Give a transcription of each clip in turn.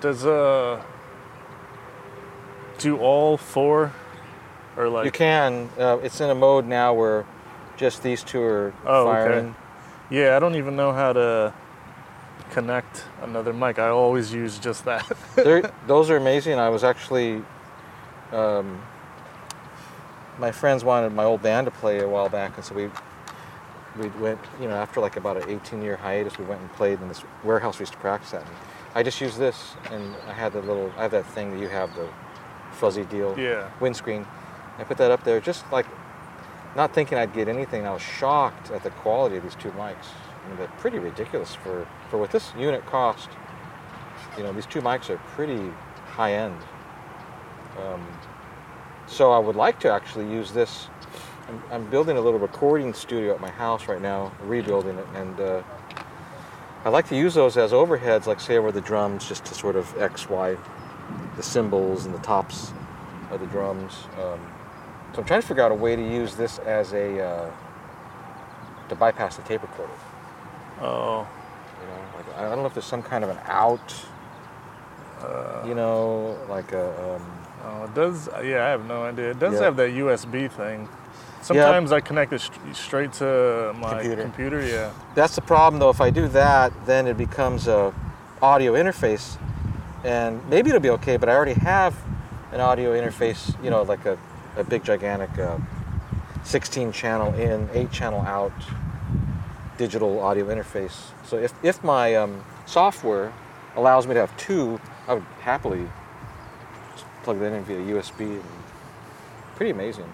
Does uh do all four or like you can. Uh, it's in a mode now where just these two are Oh, okay. Yeah, I don't even know how to connect another mic. I always use just that. Those are amazing. I was actually, um, my friends wanted my old band to play a while back, and so we we went, you know, after like about an 18 year hiatus, we went and played in this warehouse we used to practice at. And I just used this, and I had the little, I have that thing that you have, the fuzzy deal, yeah. windscreen. I put that up there, just like not thinking I'd get anything. I was shocked at the quality of these two mics. I mean, they're pretty ridiculous for for what this unit cost. You know, these two mics are pretty high end. Um, so I would like to actually use this. I'm, I'm building a little recording studio at my house right now, rebuilding it, and uh, I like to use those as overheads, like say over the drums, just to sort of X, Y, the cymbals and the tops of the drums. Um, so I'm trying to figure out a way to use this as a uh, to bypass the tape recorder. Oh. You know, like, I don't know if there's some kind of an out. you know, like a. Um, Oh, it does. Yeah, I have no idea. It does Yeah. have that USB thing. Sometimes I connect it straight to my Computer. computer. Yeah. That's the problem, though. If I do that, then it becomes a audio interface, and maybe it'll be okay. But I already have an audio interface. You know, like a, a big gigantic uh, 16 channel in, 8 channel out digital audio interface. So if if my um, software allows me to have two, I would happily just plug that in via USB. And pretty amazing.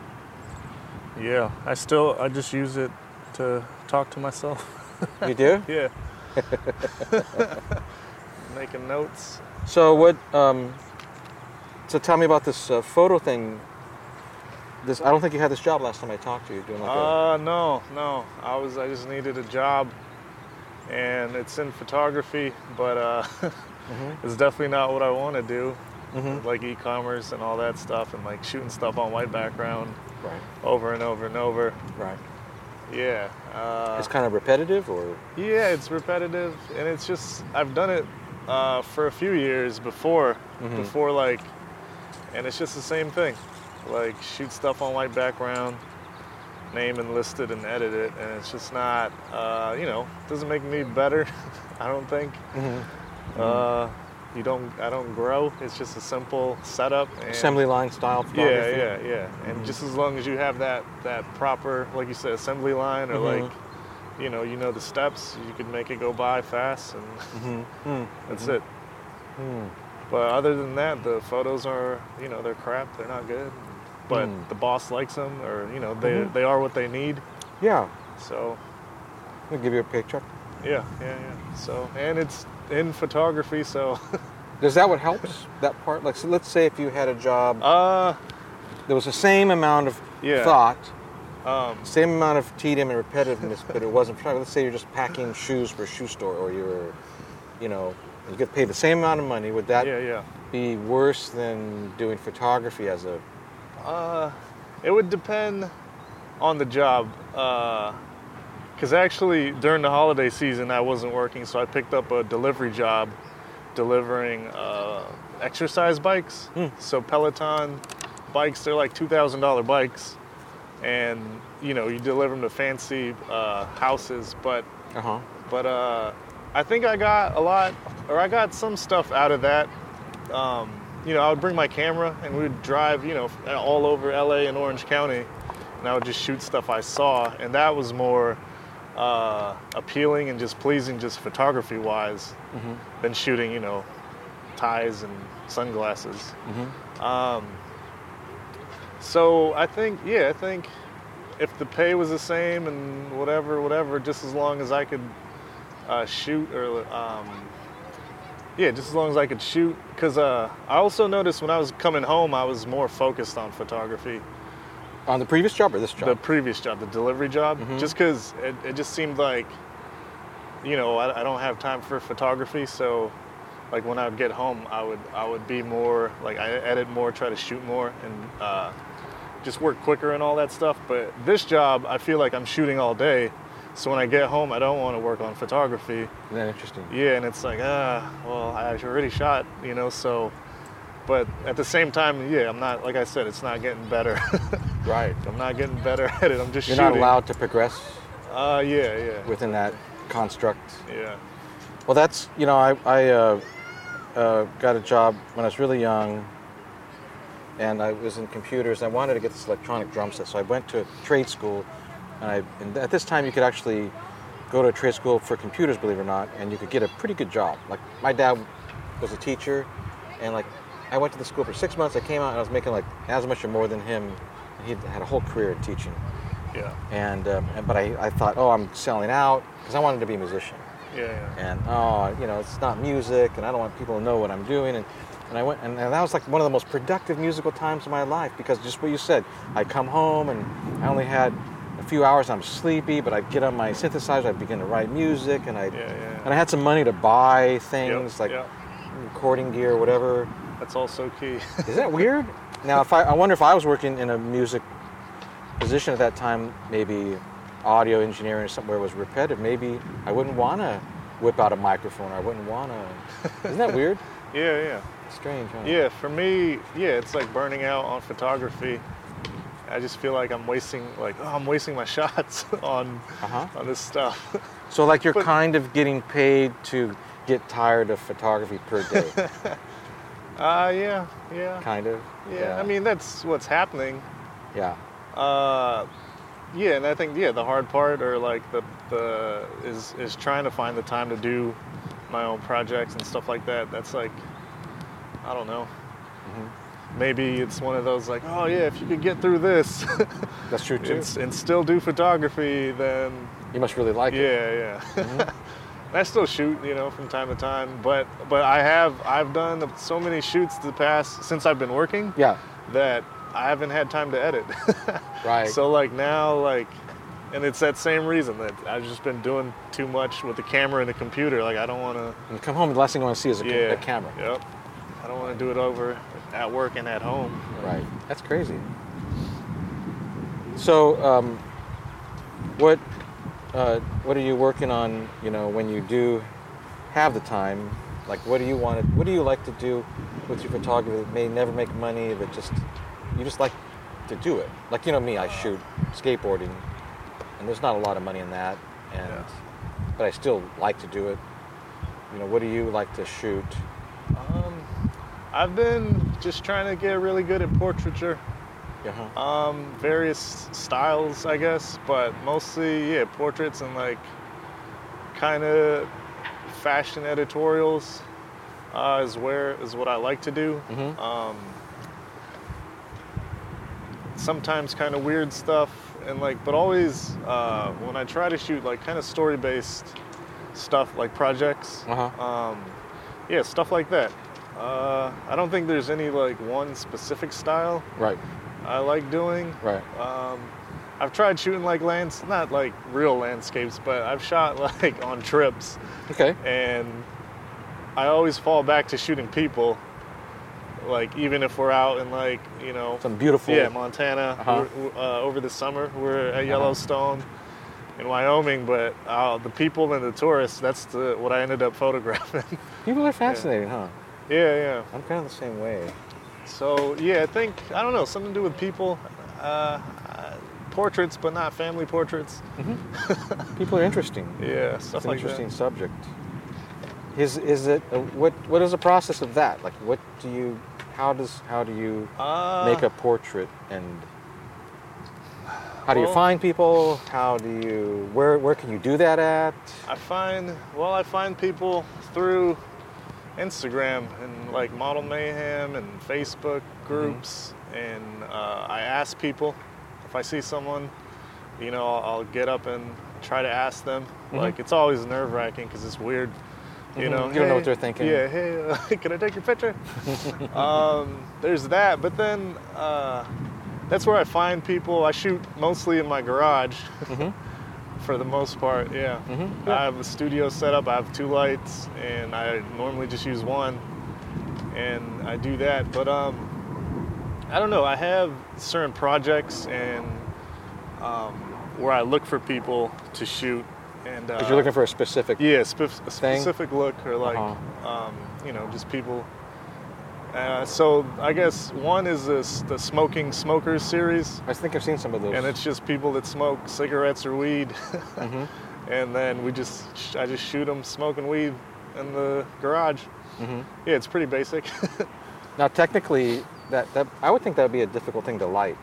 Yeah. I still. I just use it to talk to myself. You do? yeah. Making notes. So what? Um, so tell me about this uh, photo thing. This I don't think you had this job last time I talked to you. Doing like a, Uh, no, no. I was. I just needed a job, and it's in photography, but uh, Mhm. it's definitely not what I want to do. Mhm. Like e-commerce and all that stuff, and like shooting stuff on white background right, over and over and over. right. Yeah. Uh, It's kind of repetitive, or yeah, it's repetitive, and it's just I've done it uh, for a few years before, Mhm. before like, and it's just the same thing. Like shoot stuff on white background, name and list it and edit it, and it's just not, uh, you know, doesn't make me better. I don't think. Uh, you don't. I don't grow. It's just a simple setup. And assembly line style Yeah, photography. yeah, yeah. And Mhm. just as long as you have that that proper, like you said, assembly line, or Mhm. like, you know, you know the steps, you can make it go by fast, and Mm-hmm. Mm. that's it. Mm. But other than that, the photos are, you know, they're crap. They're not good. But Mm. the boss likes them, or you know, they Mhm. they are what they need. Yeah, So I'll give you a picture. yeah, yeah, yeah. So and it's in photography, so Is that what helps that part? Like, so let's say if you had a job, uh, there was the same amount of Yeah. thought, um, same amount of tedium and repetitiveness, but it wasn't photography. Let's say you're just packing shoes for a shoe store, or you're, you know, you get paid the same amount of money. Would that yeah, yeah. be worse than doing photography as a? Uh, it would depend on the job. Because actually, during the holiday season, I wasn't working, so I picked up a delivery job delivering uh, exercise bikes. Hmm. So Peloton bikes, they're like $2,000 bikes. And, you know, you deliver them to fancy uh, houses, but Uh huh. but uh, I think I got a lot, or I got some stuff out of that. Um, you know, I would bring my camera and we would drive, you know, all over LA and Orange County, and I would just shoot stuff I saw, and that was more uh, appealing and just pleasing, just photography wise, than shooting, you know, ties and sunglasses. Um, so I think, yeah, I think if the pay was the same and whatever, whatever, just as long as I could uh, shoot or, um, yeah, just as long as I could shoot. Because uh, I also noticed when I was coming home, I was more focused on photography. On the previous job or this job? The previous job, the delivery job, Mhm. just because it, it just seemed like, you know, I, I don't have time for photography, so like when I would get home, I would I would be more like I edit more, try to shoot more, and uh, just work quicker and all that stuff. But this job, I feel like I'm shooting all day, So when I get home, I don't want to work on photography. Isn't that interesting? Yeah, and it's like, ah, well, I already shot, you know, so. But at the same time, yeah, I'm not, like I said, it's not getting better. Right. I'm not getting better at it. I'm just You're shooting. not allowed to progress Uh, yeah, yeah. within that construct. yeah. Well, that's you know I I uh, uh, got a job when I was really young, and I was in computers. And I wanted to get this electronic drum set, so I went to trade school, and I and at this time you could actually go to a trade school for computers, believe it or not, and you could get a pretty good job. Like my dad was a teacher, and like I went to the school for six months. I came out and I was making like as much or more than him. He had a whole career in teaching, Yeah. and, um, and but I, I thought, oh, I'm selling out because I wanted to be a musician Yeah, yeah. and oh, you know, it's not music, and I don't want people to know what I'm doing. And, and I went, and, and that was like one of the most productive musical times of my life because just what you said, I'd come home and I only had a few hours. I'm sleepy, but I'd get on my synthesizer, I'd begin to write music, and I Yeah, yeah. and I had some money to buy Yep, things like yep. recording gear, or whatever. That's also key. Is that weird? Now, if I, I wonder if I was working in a music position at that time, maybe audio engineering or somewhere was repetitive, maybe I wouldn't want to whip out a microphone. Or I wouldn't want to. Isn't that weird? yeah, yeah. Strange, huh? Yeah, for me, yeah, it's like burning out on photography. I just feel like I'm wasting, like, oh, I'm wasting my shots on Uh-huh. on this stuff. So, like, you're But- kind of getting paid to get tired of photography per day, Uh, yeah, yeah, kind of. yeah. I mean, that's what's happening. yeah. Uh, yeah, and I think yeah, the hard part or like the the is is trying to find the time to do my own projects and stuff like that. That's like, I don't know. Mm-hmm. Maybe it's one of those like, oh yeah, if you could get through this That's true too. and, and still do photography, then You must really like it. yeah, yeah. I still shoot, you know, from time to time, but but I have I've done so many shoots the past since I've been working Yeah. that I haven't had time to edit. Right. So like now, like, and it's that same reason that I've just been doing too much with the camera and the computer. Like I don't want to. Come home, the last thing you want to see is a, Yeah. a camera. Yep. I don't want to do it over at work and at home. Right. That's crazy. So, um, what uh, what are you working on? You know, when you do have the time, like what do you want to? What do you like to do with your photography that may never make money, but just you just like to do it? Like you know me, I shoot skateboarding, and there's not a lot of money in that, and Yeah. but I still like to do it. You know, what do you like to shoot? Um, I've been just trying to get really good at portraiture. Uh-huh. Um, various styles, I guess, but mostly yeah, portraits and like kind of fashion editorials uh, is where is what I like to do. Mhm. Um, sometimes kind of weird stuff and like, but always uh, when I try to shoot like kind of story based stuff like projects. Uh-huh. Um, yeah, stuff like that. Uh, I don't think there's any like one specific style Right. I like doing. Right. Um, I've tried shooting like lands, not like real landscapes, but I've shot like on trips, Okay. and I always fall back to shooting people. Like even if we're out in like you know, Some beautiful. yeah, Montana Uh-huh. uh, over the summer, we're at Yellowstone. In Wyoming, but uh, the people and the tourists—that's the what I ended up photographing. People are fascinating, huh? yeah, yeah. I'm kind of the same way. So yeah, I think I don't know something to do with people, uh, uh, portraits, but not family portraits. People are interesting. Yeah, It's an like interesting that. subject. Is is it uh, what what is the process of that? Like, what do you? How does how do you Uh, make a portrait and how do you find people? How do you where where can you do that at? I find well, I find people through Instagram and like Model Mayhem and Facebook groups, and uh, I ask people if I see someone, you know, I'll, get up and try to ask them. Like it's always nerve wracking because it's weird. You Mhm. know, You don't know what they're thinking." Yeah, hey, uh, can I take your picture? um, there's that, but then uh, that's where I find people. I shoot mostly in my garage for the most part. Yeah, Mhm. I have a studio set up. I have two lights, and I normally just use one, and I do that. But um, I don't know. I have certain projects and um, where I look for people to shoot, and uh, you're looking for a specific. yeah, spe- a thing? specific look or like, Uh-huh. um, you know, just people. Uh, so I guess one is this the smoking smokers series, I think I've seen some of those. and it's just people that smoke cigarettes or weed, Mhm. and then we just I just shoot them smoking weed in the garage. Mhm. Yeah, it's pretty basic. Now, technically, that, that I would think that would be a difficult thing to light.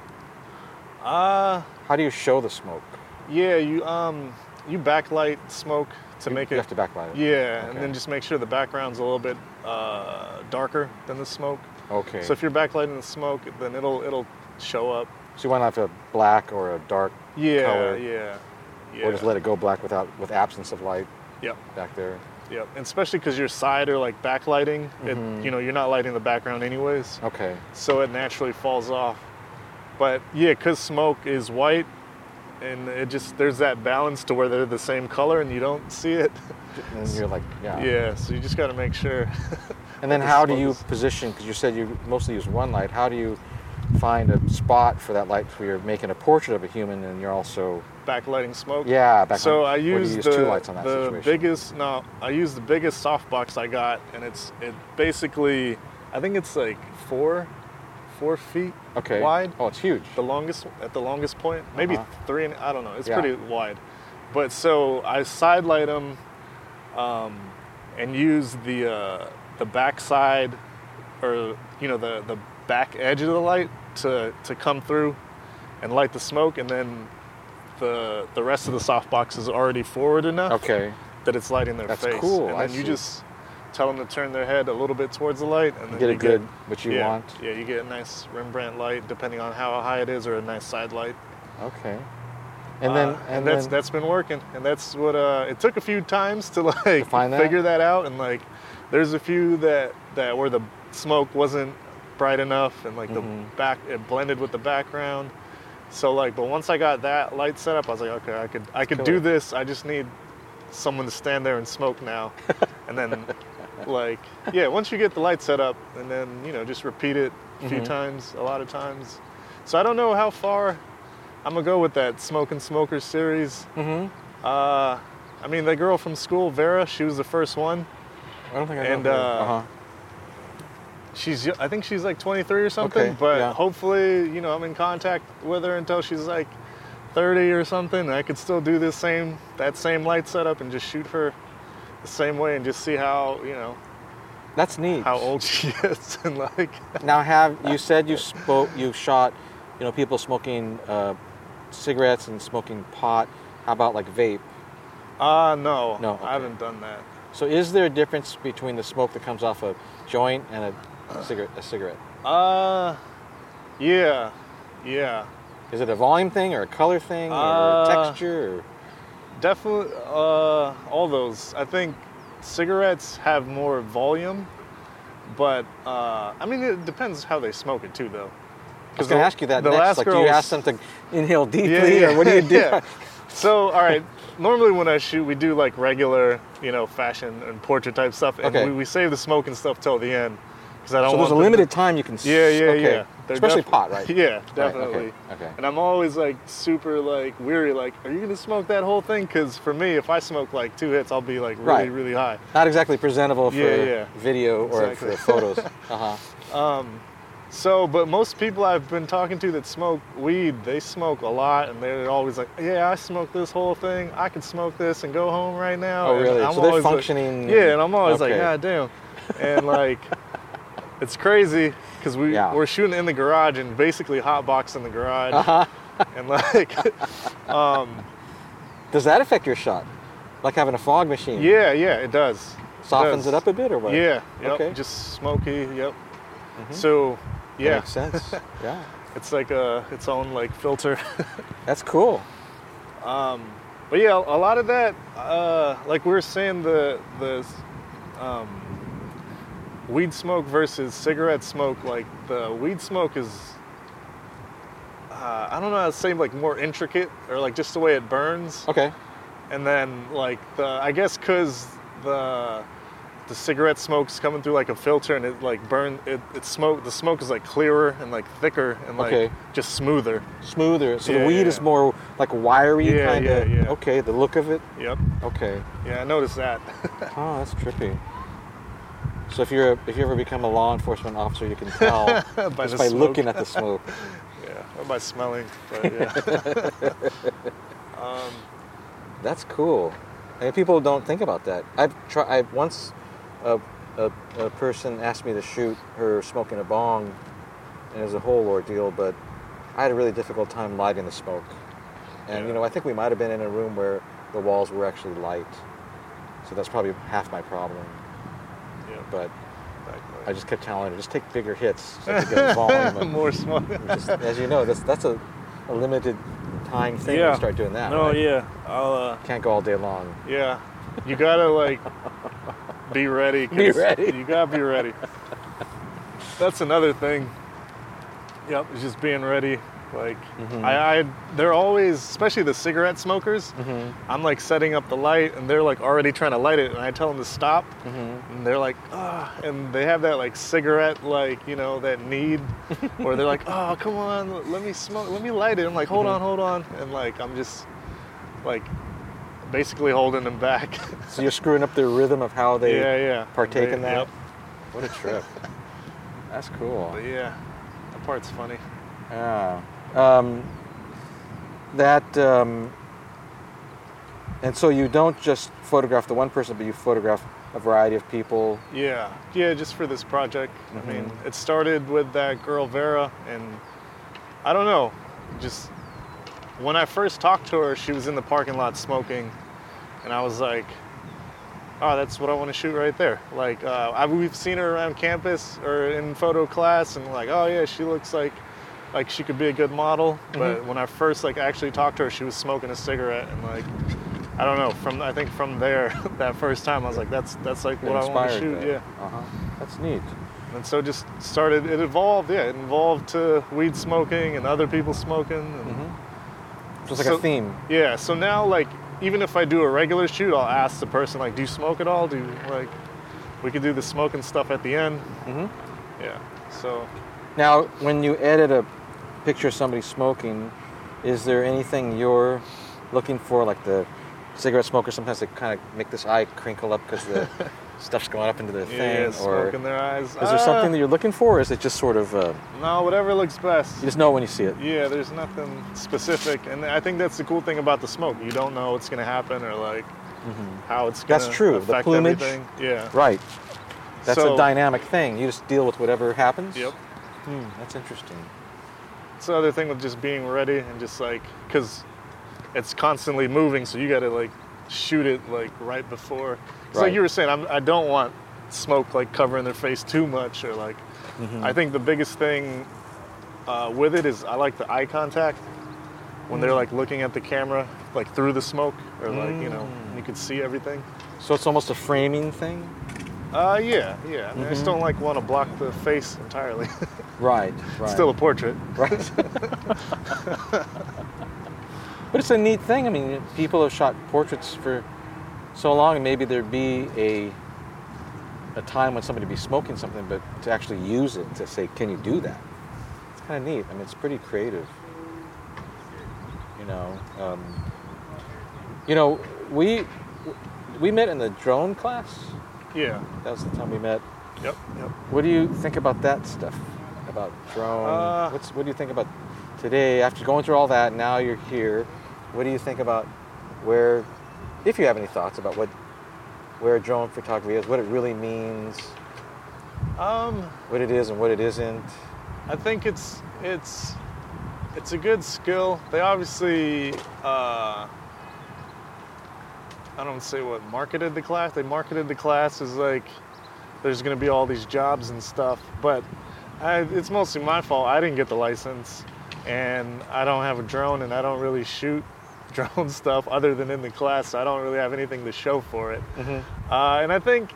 uh How do you show the smoke? yeah, you um you backlight smoke to You- make you it You have to backlight it. Yeah, and then just make sure the background's a little bit uh, darker than the smoke. Okay. So if you're backlighting the smoke, then it'll it'll show up. So you want to have a black or a dark, Yeah, Color. yeah, yeah. or just let it go black without with absence of light Yep, back there. yep. And especially because your side are like backlighting, Mhm. it, you know, you're not lighting the background anyways, Okay. so it naturally falls off. But yeah, because smoke is white, and it just there's that balance to where they're the same color and you don't see it. And you're like, yeah. yeah, so you just got to make sure. And then how do you position? Because you said you mostly use one light. How do you find a spot for that light where you're making a portrait of a human and you're also backlighting smoke. yeah so I use use the, two lights on that the situation. biggest no, I use the biggest softbox I got, and it's it basically I think it's like four four feet okay wide. Oh, it's huge. The longest at the longest point, maybe Uh-huh. three. And I don't know. It's Yeah. pretty wide, but so I sidelight them, um, and use the uh, the back side, or you know the the back edge of the light to to come through, and light the smoke, and then the the rest of the softbox is already forward enough Okay. that it's lighting their That's face. cool, And I then you see. just tell them to turn their head a little bit towards the light, and then get a good what you yeah, want. Yeah, you get a nice Rembrandt light, depending on how high it is, or a nice side light. Okay. And then Uh, and, that's then that's been working, and that's what uh, it took a few times to like that? figure that out, and like there's a few that that where the smoke wasn't bright enough, and like Mhm. the back it blended with the background. So like, but once I got that light set up, I was like, okay, I could I could do this. I just need someone to stand there and smoke now, and then like yeah, once you get the light set up, and then you know just repeat it a few Mhm. times, a lot of times. So I don't know how far I'm gonna go with that Smoke and Smokers series. hmm Uh, I mean, the girl from school, Vera, she was the first one. I don't think I know. And, uh, uh-huh. She's, I think she's like 23 or something. Okay, but yeah. hopefully, you know, I'm in contact with her until she's like 30 or something. I could still do this same, that same light setup and just shoot her the same way and just see how, you know, That's neat. how old she is and like. Now, have you said you spoke, you shot, you know, people smoking uh, cigarettes and smoking pot? How about like vape? Uh, no, No, okay. I haven't done that. So, is there a difference between the smoke that comes off a joint and a cigarette? A cigarette? Uh, yeah, yeah. Is it a volume thing or a color thing or Uh, texture? Or? Definitely, uh, all those. I think cigarettes have more volume, but uh, I mean, it depends how they smoke it too, though. I was going to ask you that the next. last Like, do you ask them to inhale deeply, Yeah, yeah, or what do you do? yeah. So, all right. Normally, when I shoot, we do like regular, you know, fashion and portrait type stuff, and Okay. we, we save the smoke and stuff till the end because I don't So there's a them to- limited time you can. Yeah, yeah, okay. yeah. They're Especially def- pot, right? Yeah, Right, okay, definitely. okay. And I'm always like super like weary. Like, are you gonna smoke that whole thing? Because for me, if I smoke like two hits, I'll be like really, Right. really high. Not exactly presentable for Yeah, yeah. video or Exactly. for photos. uh-huh. So, but most people I've been talking to that smoke weed, they smoke a lot, and they're always like, "Yeah, I smoke this whole thing. I could smoke this and go home right now." Oh, really? I'm So they're always like- functioning- yeah, and I'm always Okay. like, "God damn," and like, it's crazy because we Yeah. we're shooting in the garage and basically hotbox in the garage, Uh-huh. and like, um, Does that affect your shot? Like having a fog machine? yeah, yeah, it does. Softens does. it up a bit or what? Yeah, yep, Okay. just smoky. Yep. Mhm. So, That yeah, Makes sense. yeah. it's like a its own like filter. That's cool. Um, but yeah, a lot of that, uh, like we were saying, the the um, weed smoke versus cigarette smoke. Like the weed smoke is, uh, I don't know how to say, like more intricate or like just the way it burns. Okay. And then like the, I guess because the the cigarette smoke's coming through like a filter and it like burn it, it smoke the smoke is like clearer and like thicker and like Okay. just smoother. Smoother. So Yeah, the weed yeah. is more like wiry Yeah, kind yeah, of. yeah. Okay, the look of it. Yep. Okay. Yeah, I noticed that. Oh, that's trippy. So if you're if you ever become a law enforcement officer, you can tell By just by smoke. looking at the smoke. yeah, or by smelling. But yeah. um, That's cool. I mean, people don't think about that. I've tried. I once a, a, a person asked me to shoot her smoking a bong, and it was a whole ordeal. But I had a really difficult time lighting the smoke. And you know, I think we might have been in a room where the walls were actually light. So that's probably half my problem. But exactly. I just kept telling her, just take bigger hits so to get volume. more smoke. just, as you know, that's that's a, a limited time thing when Yeah. you start doing that. no, right? yeah, I'll. Uh, Can't go all day long. Yeah, you gotta like be ready. Be ready. You gotta be ready. That's another thing. Yep, it's just being ready. Like Mhm. I, I, they're always, especially the cigarette smokers. Mm-hmm. I'm like setting up the light, and they're like already trying to light it, and I tell them to stop, Mm-hmm. and they're like, ah, and they have that like cigarette, like you know, that need, or they're like, oh, come on, let me smoke, let me light it. I'm like, hold Mhm. on, hold on, and like I'm just like basically holding them back. So you're screwing up their rhythm of how they yeah, yeah. partake They- in that. Yep. What a trip. That's cool. But yeah, that part's funny. Yeah. Um, that. Um, and so you don't just photograph the one person, but you photograph a variety of people. Yeah, yeah, just for this project. I mean, it started with that girl Vera, and I don't know, just when I first talked to her, she was in the parking lot smoking, and I was like, oh, that's what I want to shoot right there. Like, uh, I, we've seen her around campus or in photo class, and like, oh yeah, she looks like like she could be a good model. But Mhm. when I first like actually talked to her, she was smoking a cigarette, and like. I don't know. From I think from there, that first time, I was like, "That's that's like what I want to shoot." that. Yeah. Uh-huh. That's neat. And so just started, it evolved, yeah, it evolved to weed smoking and other people smoking. And Mm-hmm. It's like So- a theme. Yeah, so now, like, even if I do a regular shoot, I'll ask the person, like, do you smoke at all? Do, you, like, we could do the smoking stuff at the end. Mm-hmm. Yeah, so, Now, when you edit a picture of somebody smoking, is there anything you're looking for, like the cigarette smoker? Sometimes they kind of make this eye crinkle up because the stuff's going up into their yeah, thing. Or in their eyes. is there something that you're looking for, or is it just sort of uh, No, whatever looks best. you just know when you see it? Yeah, there's nothing specific. And I think that's the cool thing about the smoke. You don't know what's going to happen or, like, how it's going to That's true, the plumage. everything. Yeah. Right. That's a dynamic thing. You just deal with whatever happens. Yep. Hmm, that's interesting. It's the other thing with just being ready and just like, because it's constantly moving, so you got to like shoot it like right before. Right. like you were saying, I'm, I don't want smoke like covering their face too much, or like. Mm-hmm. I think the biggest thing uh, with it is I like the eye contact when they're like looking at the camera, like through the smoke, or like you know Mm. you can see everything. So it's almost a framing thing. Uh, yeah, yeah. I, mean, I just Mhm. don't like want to block the face entirely. Right. Right. Still a portrait. Right. but it's a neat thing. I mean, people have shot portraits for so long, and maybe there'd be a a time when somebody would be smoking something, but to actually use it to say, "Can you do that?" It's kind of neat. I mean, it's pretty creative. You know, um, you know, we we met in the drone class. Yeah. That was the time we met. Yep. Yep. What do you think about that stuff? About drone? Uh, What's what do you think about today? After going through all that, now you're here. What do you think about where, if you have any thoughts about what, where drone photography is, what it really means, Um, what it is and what it isn't? I think it's it's it's a good skill. They obviously uh, I don't say what marketed the class. They marketed the class as like there's going to be all these jobs and stuff, but I, it's mostly my fault. I didn't get the license, and I don't have a drone, and I don't really shoot drone stuff other than in the class. So I don't really have anything to show for it. Mm-hmm. Uh, and I think,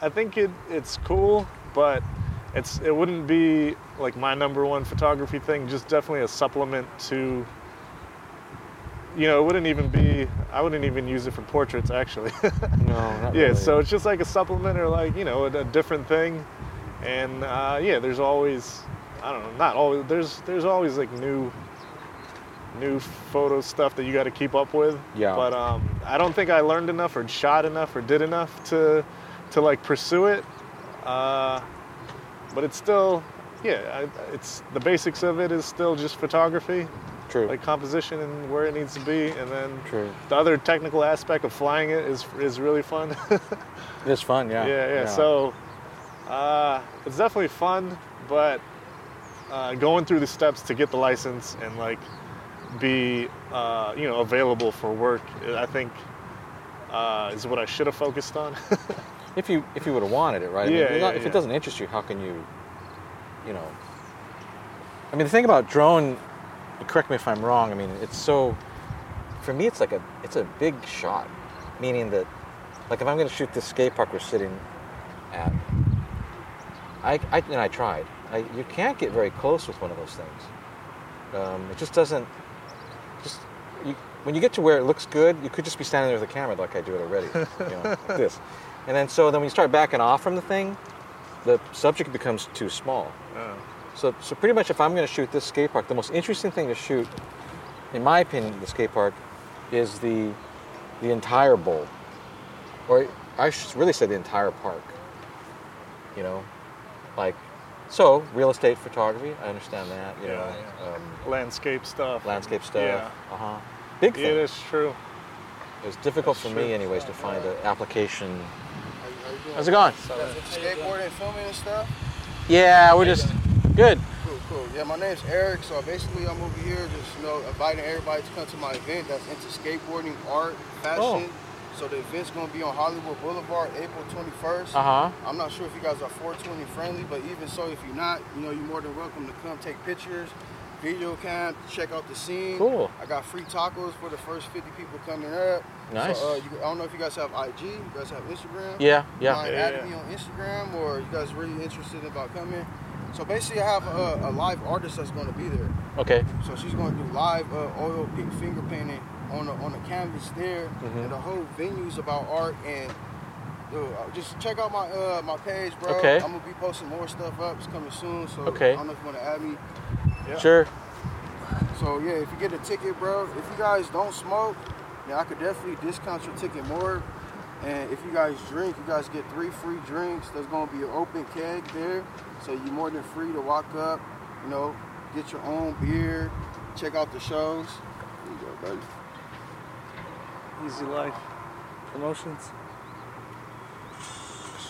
I think it, it's cool, but it's it wouldn't be like my number one photography thing. Just definitely a supplement to, you know, it wouldn't even be. I wouldn't even use it for portraits actually. No, not yeah, really. so it's just like a supplement or like you know a, a different thing, and uh, yeah, there's always I don't know, not always. There's there's always like new new photo stuff that you got to keep up with. Yeah. But um, I don't think I learned enough or shot enough or did enough to to like pursue it. Uh, but it's still yeah, I, it's the basics of it is still just photography true. like composition and where it needs to be, and then true. the other technical aspect of flying it is is really fun. It's fun, yeah. yeah, yeah. So uh, it's definitely fun, but uh, going through the steps to get the license and like be uh, you know available for work, I think uh, is what I should have focused on. if you if you would have wanted it, right? I mean, Yeah, yeah, if yeah. it doesn't interest you, how can you, you know? I mean, the thing about drone, correct me if I'm wrong. I mean, it's so, for me, it's like a it's a big shot, meaning that, like, if I'm going to shoot this skate park we're sitting at, I, I and I tried. I, you can't get very close with one of those things. Um, it just doesn't. Just you, when you get to where it looks good, you could just be standing there with a camera like I do it already, you know, like this. And then so then when you start backing off from the thing, the subject becomes too small. Uh, So so pretty much if I'm going to shoot this skate park, the most interesting thing to shoot, in my opinion, the skate park, is the the entire bowl, or I should really say the entire park. You know, like so real estate photography. I understand that. You Yeah, know, Um, landscape stuff. landscape stuff. Yeah. Uh huh. Big Yeah, thing. that's true. It was difficult That's for true. me, anyways, to find an application. How you, how you doing? How's it going? Skateboarding filming and stuff? Yeah, we're just good. Cool, cool. Yeah, my name's Eric. So basically, I'm over here just, you know, inviting everybody to come to my event that's into skateboarding, art, fashion. So the event's going to be on Hollywood Boulevard, April 21st. Uh huh. I'm not sure if you guys are 420 friendly, but even so, if you're not, you know, you're more than welcome to come take pictures, video cam, check out the scene. Cool. I got free tacos for the first 50 people coming up. Nice. So, uh, you, I don't know if you guys have IG, you guys have Instagram. Yeah, yeah. Mind Yeah, adding yeah. me on Instagram, or you guys really interested about coming? So basically, I have a, a live artist that's going to be there. Okay. So she's going to do live uh, oil finger painting on the on the canvas there, mm-hmm. and the whole venue's about art. And dude, uh, just check out my uh, my page, bro. Okay. I'm gonna be posting more stuff up. It's coming soon. So Okay. I don't know if you want to add me. Yeah. Sure. So yeah, if you get a ticket, bro, if you guys don't smoke, then I could definitely discount your ticket more. And if you guys drink, you guys get three free drinks. There's gonna be an open keg there, so you're more than free to walk up, you know, get your own beer, check out the shows. There you go, buddy. Easy life promotions.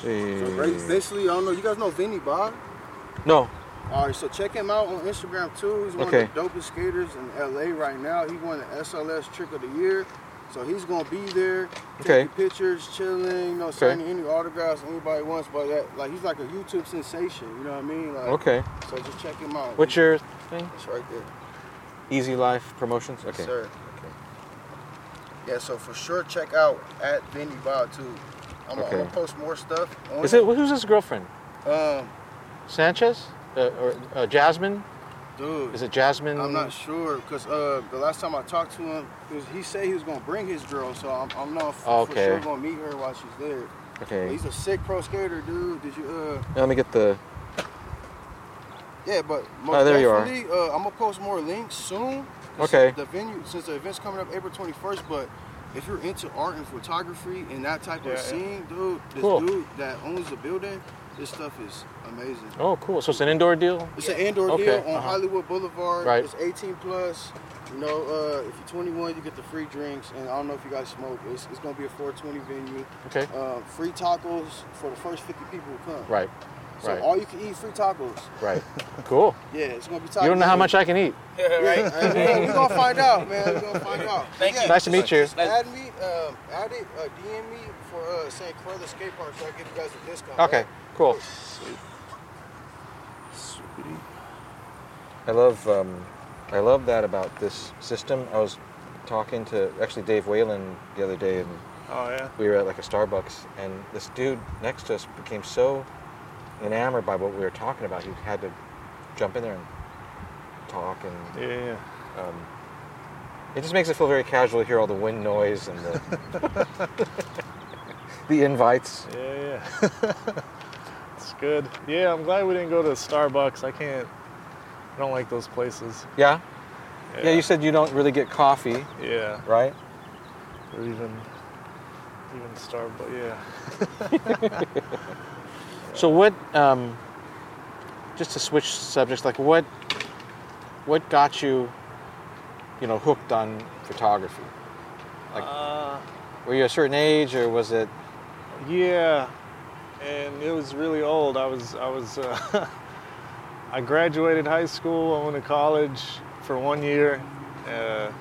see. So ba- basically, I don't know. You guys know Vinnie Banh? No. All right, so check him out on Instagram too. He's one Okay. of the dopest skaters in LA right now. He won the SLS Trick of the Year, so he's gonna be there Okay. taking pictures, chilling, you know, Okay. signing any autographs anybody wants. But that, like, he's like a YouTube sensation. You know what I mean? Like, Okay. So just check him out. What's your thing? It's right there. Easy Life Promotions. Yes, Okay. sir. Okay. Yeah, so for sure check out at Vinnie Banh too. I'm, Okay. gonna post more stuff. On Is it who's his girlfriend? Um, Sanchez uh, or uh, Jasmine? Dude. Is it Jasmine? I'm not sure because uh, the last time I talked to him, he, was, he said he was gonna bring his girl, so I'm, I'm not f- Oh, for sure gonna meet her while she's there. But Okay. he's a sick pro skater, dude. Did you? uh Let me get the. Yeah, but most Oh, there you are. Uh, I'm gonna post more links soon. Okay. The venue, since the event's coming up April 21st, but if you're into art and photography and that type Yeah, of yeah. scene, dude, this Cool. dude that owns the building, this stuff is amazing. Oh, cool. So it's an indoor deal. It's an indoor Okay, deal on uh-huh. Hollywood Boulevard. Right. It's 18 plus. You know, uh, if you're 21, you get the free drinks, and I don't know if you guys smoke. It's, it's gonna be a 420 venue. Okay. Uh, free tacos for the first 50 people who come. Right. So right. all you can eat free tacos. Right. Cool. Yeah, it's gonna be tacos. You don't know how much I can eat. Yeah, right. We're gonna find out, man. We're gonna find out. Thank Yeah, you. Nice to meet you. Just add me, um, add it, uh, DM me for uh, saying Corella Skate Park, so I give you guys a discount. Okay. right? Cool. Sweet. I love um, I love that about this system. I was talking to actually Dave Whalen the other day, and Oh yeah. we were at like a Starbucks, and this dude next to us became so enamored by what we were talking about, he had to jump in there and talk and Yeah, yeah. um, It just makes it feel very casual to hear all the wind noise and the the invites. Yeah, yeah. good. Yeah, I'm glad we didn't go to Starbucks. I can't. I don't like those places. Yeah? yeah, You said you don't really get coffee, Yeah, right? or even even Starbucks. Yeah. So what? Um, just to switch subjects, like what? What got you, you know, hooked on photography? Like- uh, Were you a certain age, or was it? Yeah, and it was really old. I was I was uh, I graduated high school. I went to college for one year. Uh,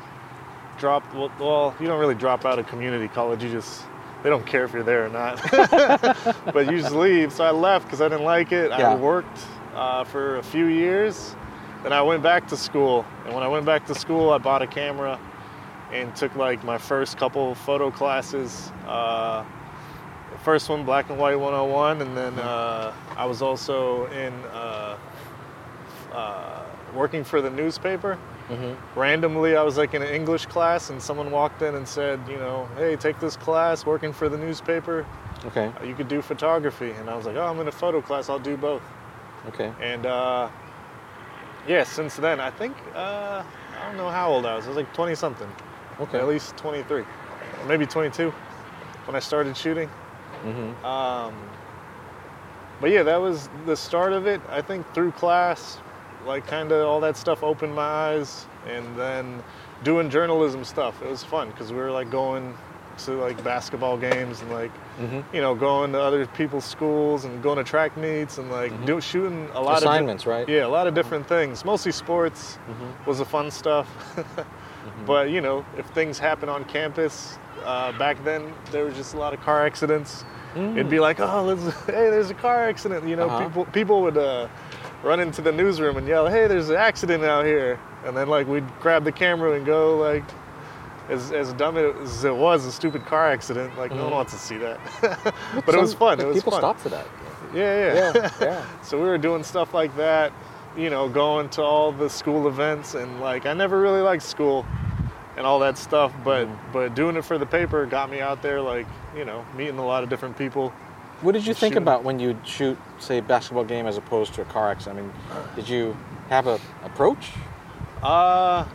dropped well, well, you don't really drop out of community college. You just they don't care if you're there or not. but you just leave. So I left because I didn't like it. Yeah. I worked uh, for a few years. Then I went back to school, and when I went back to school, I bought a camera and took like my first couple photo classes. Uh, first one, Black and White 101, and then uh, I was also in uh, uh, working for the newspaper. Mm-hmm. Randomly, I was like in an English class, and someone walked in and said, you know, hey, take this class, working for the newspaper. Okay. You could do photography. And I was like, oh, I'm in a photo class, I'll do both. Okay. And uh, yeah, since then, I think, uh, I don't know how old I was. I was like 20 something, Okay. at least 23, or maybe 22 when I started shooting. Mm-hmm. Um, but yeah, that was the start of it. I think through class, like kind of all that stuff opened my eyes, and then doing journalism stuff. It was fun because we were like going to like basketball games and like Mm-hmm. you know going to other people's schools and going to track meets and like do, shooting a lot Assignments, of di- right? Yeah, a lot of different things. Mostly sports Mhm. was the fun stuff. But you know, if things happen on campus, uh, back then there was just a lot of car accidents. It'd be like, oh, hey, there's a car accident. You know, Uh-huh. people people would uh, run into the newsroom and yell, hey, there's an accident out here, and then like we'd grab the camera and go like. As, as dumb as it was, a stupid car accident, like no one Mhm. wants to see that. but it was fun. It was people fun. stop for that. Yeah, yeah. Yeah. yeah. So we were doing stuff like that, you know, going to all the school events and like I never really liked school and all that stuff, but Mm-hmm. but doing it for the paper got me out there like, you know, meeting a lot of different people. What did you think Shooting. about when you shoot, say, a basketball game as opposed to a car accident? I mean, did you have a approach? Uh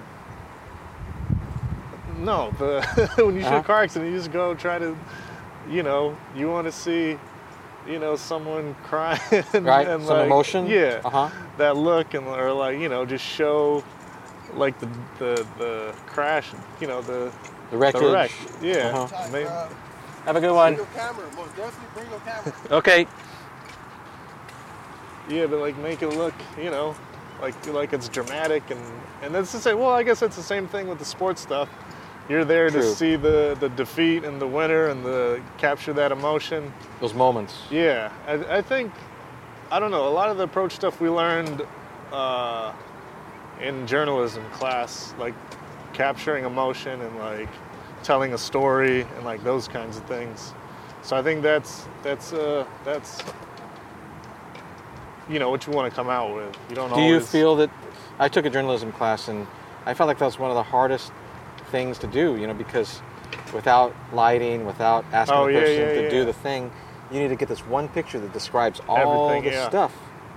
no, the when you shoot Uh-huh. a car accident, you just go try to you know, you want to see you know, someone crying Right? and Some like, emotion. Yeah. Uh huh. that look and or like you know just show like the the, the crash you know the The wreckage. the wreck yeah Uh-huh. Tight, May- Have a good Bring one. your camera. Most definitely bring your camera. Okay. yeah but like make it look you know like like it's dramatic and and that's to say well I guess it's the same thing with the sports stuff you're there True. to see the the defeat and the winner and the capture that emotion Those moments. Yeah, I, I think I don't know. A lot of the approach stuff we learned uh, in journalism class, like capturing emotion and like telling a story and like those kinds of things. So I think that's that's uh, that's you know what you want to come out with. You don't Do you feel that I took a journalism class and I felt like that was one of the hardest things to do, you know, because without lighting, without asking Oh, the person yeah, to yeah. do the thing, you need to get this one picture that describes all Everything, the yeah. stuff.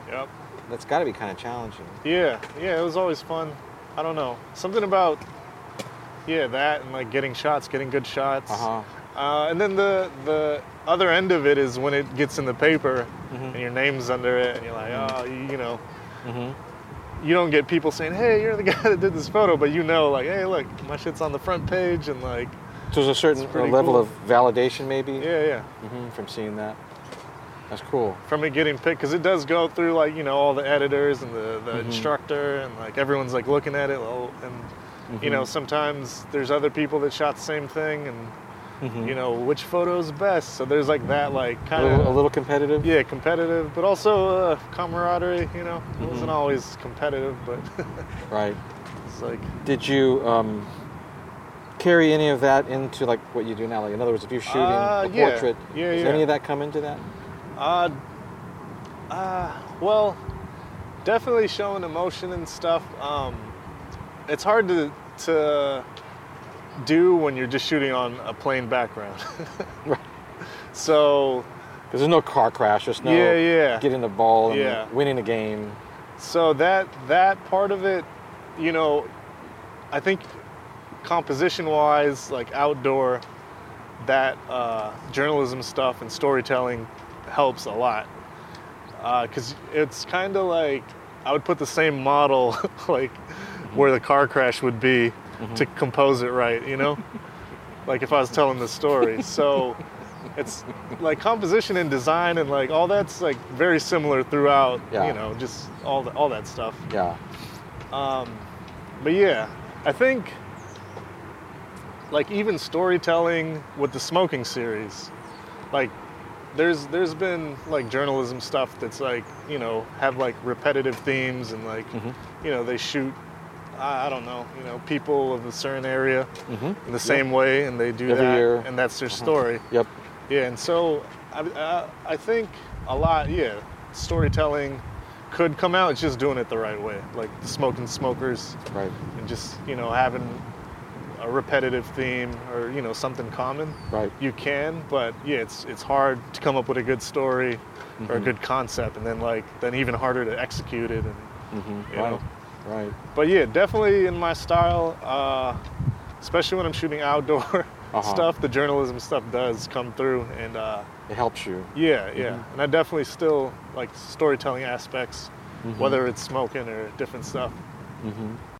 Yep. That's got to be kind of challenging. Yeah, yeah, it was always fun. I don't know. Something about yeah, that and like getting shots, getting good shots. Uh-huh. Uh, and then the the other end of it is when it gets in the paper Mhm. and your name's under it, and you're like, oh, you, you know, hmm you don't get people saying, hey, you're the guy that did this photo, but you know, like, hey, look, my shit's on the front page, and like, So there's a certain It's pretty level cool. of validation, maybe, yeah, yeah, hmm from seeing that. That's cool. from it getting picked, because it does go through like you know all the editors and the, the Mhm. instructor, and like everyone's like looking at it, and you know Mhm. sometimes there's other people that shot the same thing, and Mhm. you know which photo is best. So there's like that like kind little, a of little competitive. yeah competitive, but also uh, camaraderie. You know, it wasn't always competitive, but Right. it's like Did you um, carry any of that into like what you do now? Like, in other words, if you're shooting Uh, a yeah. portrait, Yeah, does yeah. any of that come into that? Uh, uh, well, definitely showing emotion and stuff. Um, it's hard to to do when you're just shooting on a plain background. Right. so Because there's no car crash. There's no Yeah, yeah. getting the ball and Yeah. winning the game. So that that part of it, you know, I think composition wise, like outdoor, that uh, journalism stuff and storytelling helps a lot. Because it's kind of like I would put the same model, like where the car crash would be, to compose it right. You know, like if I was telling the story. So it's like composition and design and like all that's like very similar throughout. Yeah. You know, just all the, all that stuff. Yeah. Um, but yeah, I think like even storytelling with the smoking series, like there's there's been like journalism stuff that's like you know have like repetitive themes and like Mhm. you know they shoot I, I don't know you know people of a certain area hmm in the same way and they do Every that year. and that's their story. Yep. Yeah, and so I, I, I think a lot, yeah, storytelling could come out. It's just doing it the right way, like the smoking smokers, Right. and just you know having a repetitive theme or you know something common. Right. You can, but yeah, it's it's hard to come up with a good story or a Mhm. good concept, and then like then even harder to execute it. And hmm You Right. know. Right. but yeah, definitely in my style, uh, especially when I'm shooting outdoor Uh-huh. stuff, the journalism stuff does come through, and. Uh, It helps you. Yeah, yeah. Mhm. And I definitely still like storytelling aspects, Mhm. whether it's smoking or different stuff. hmm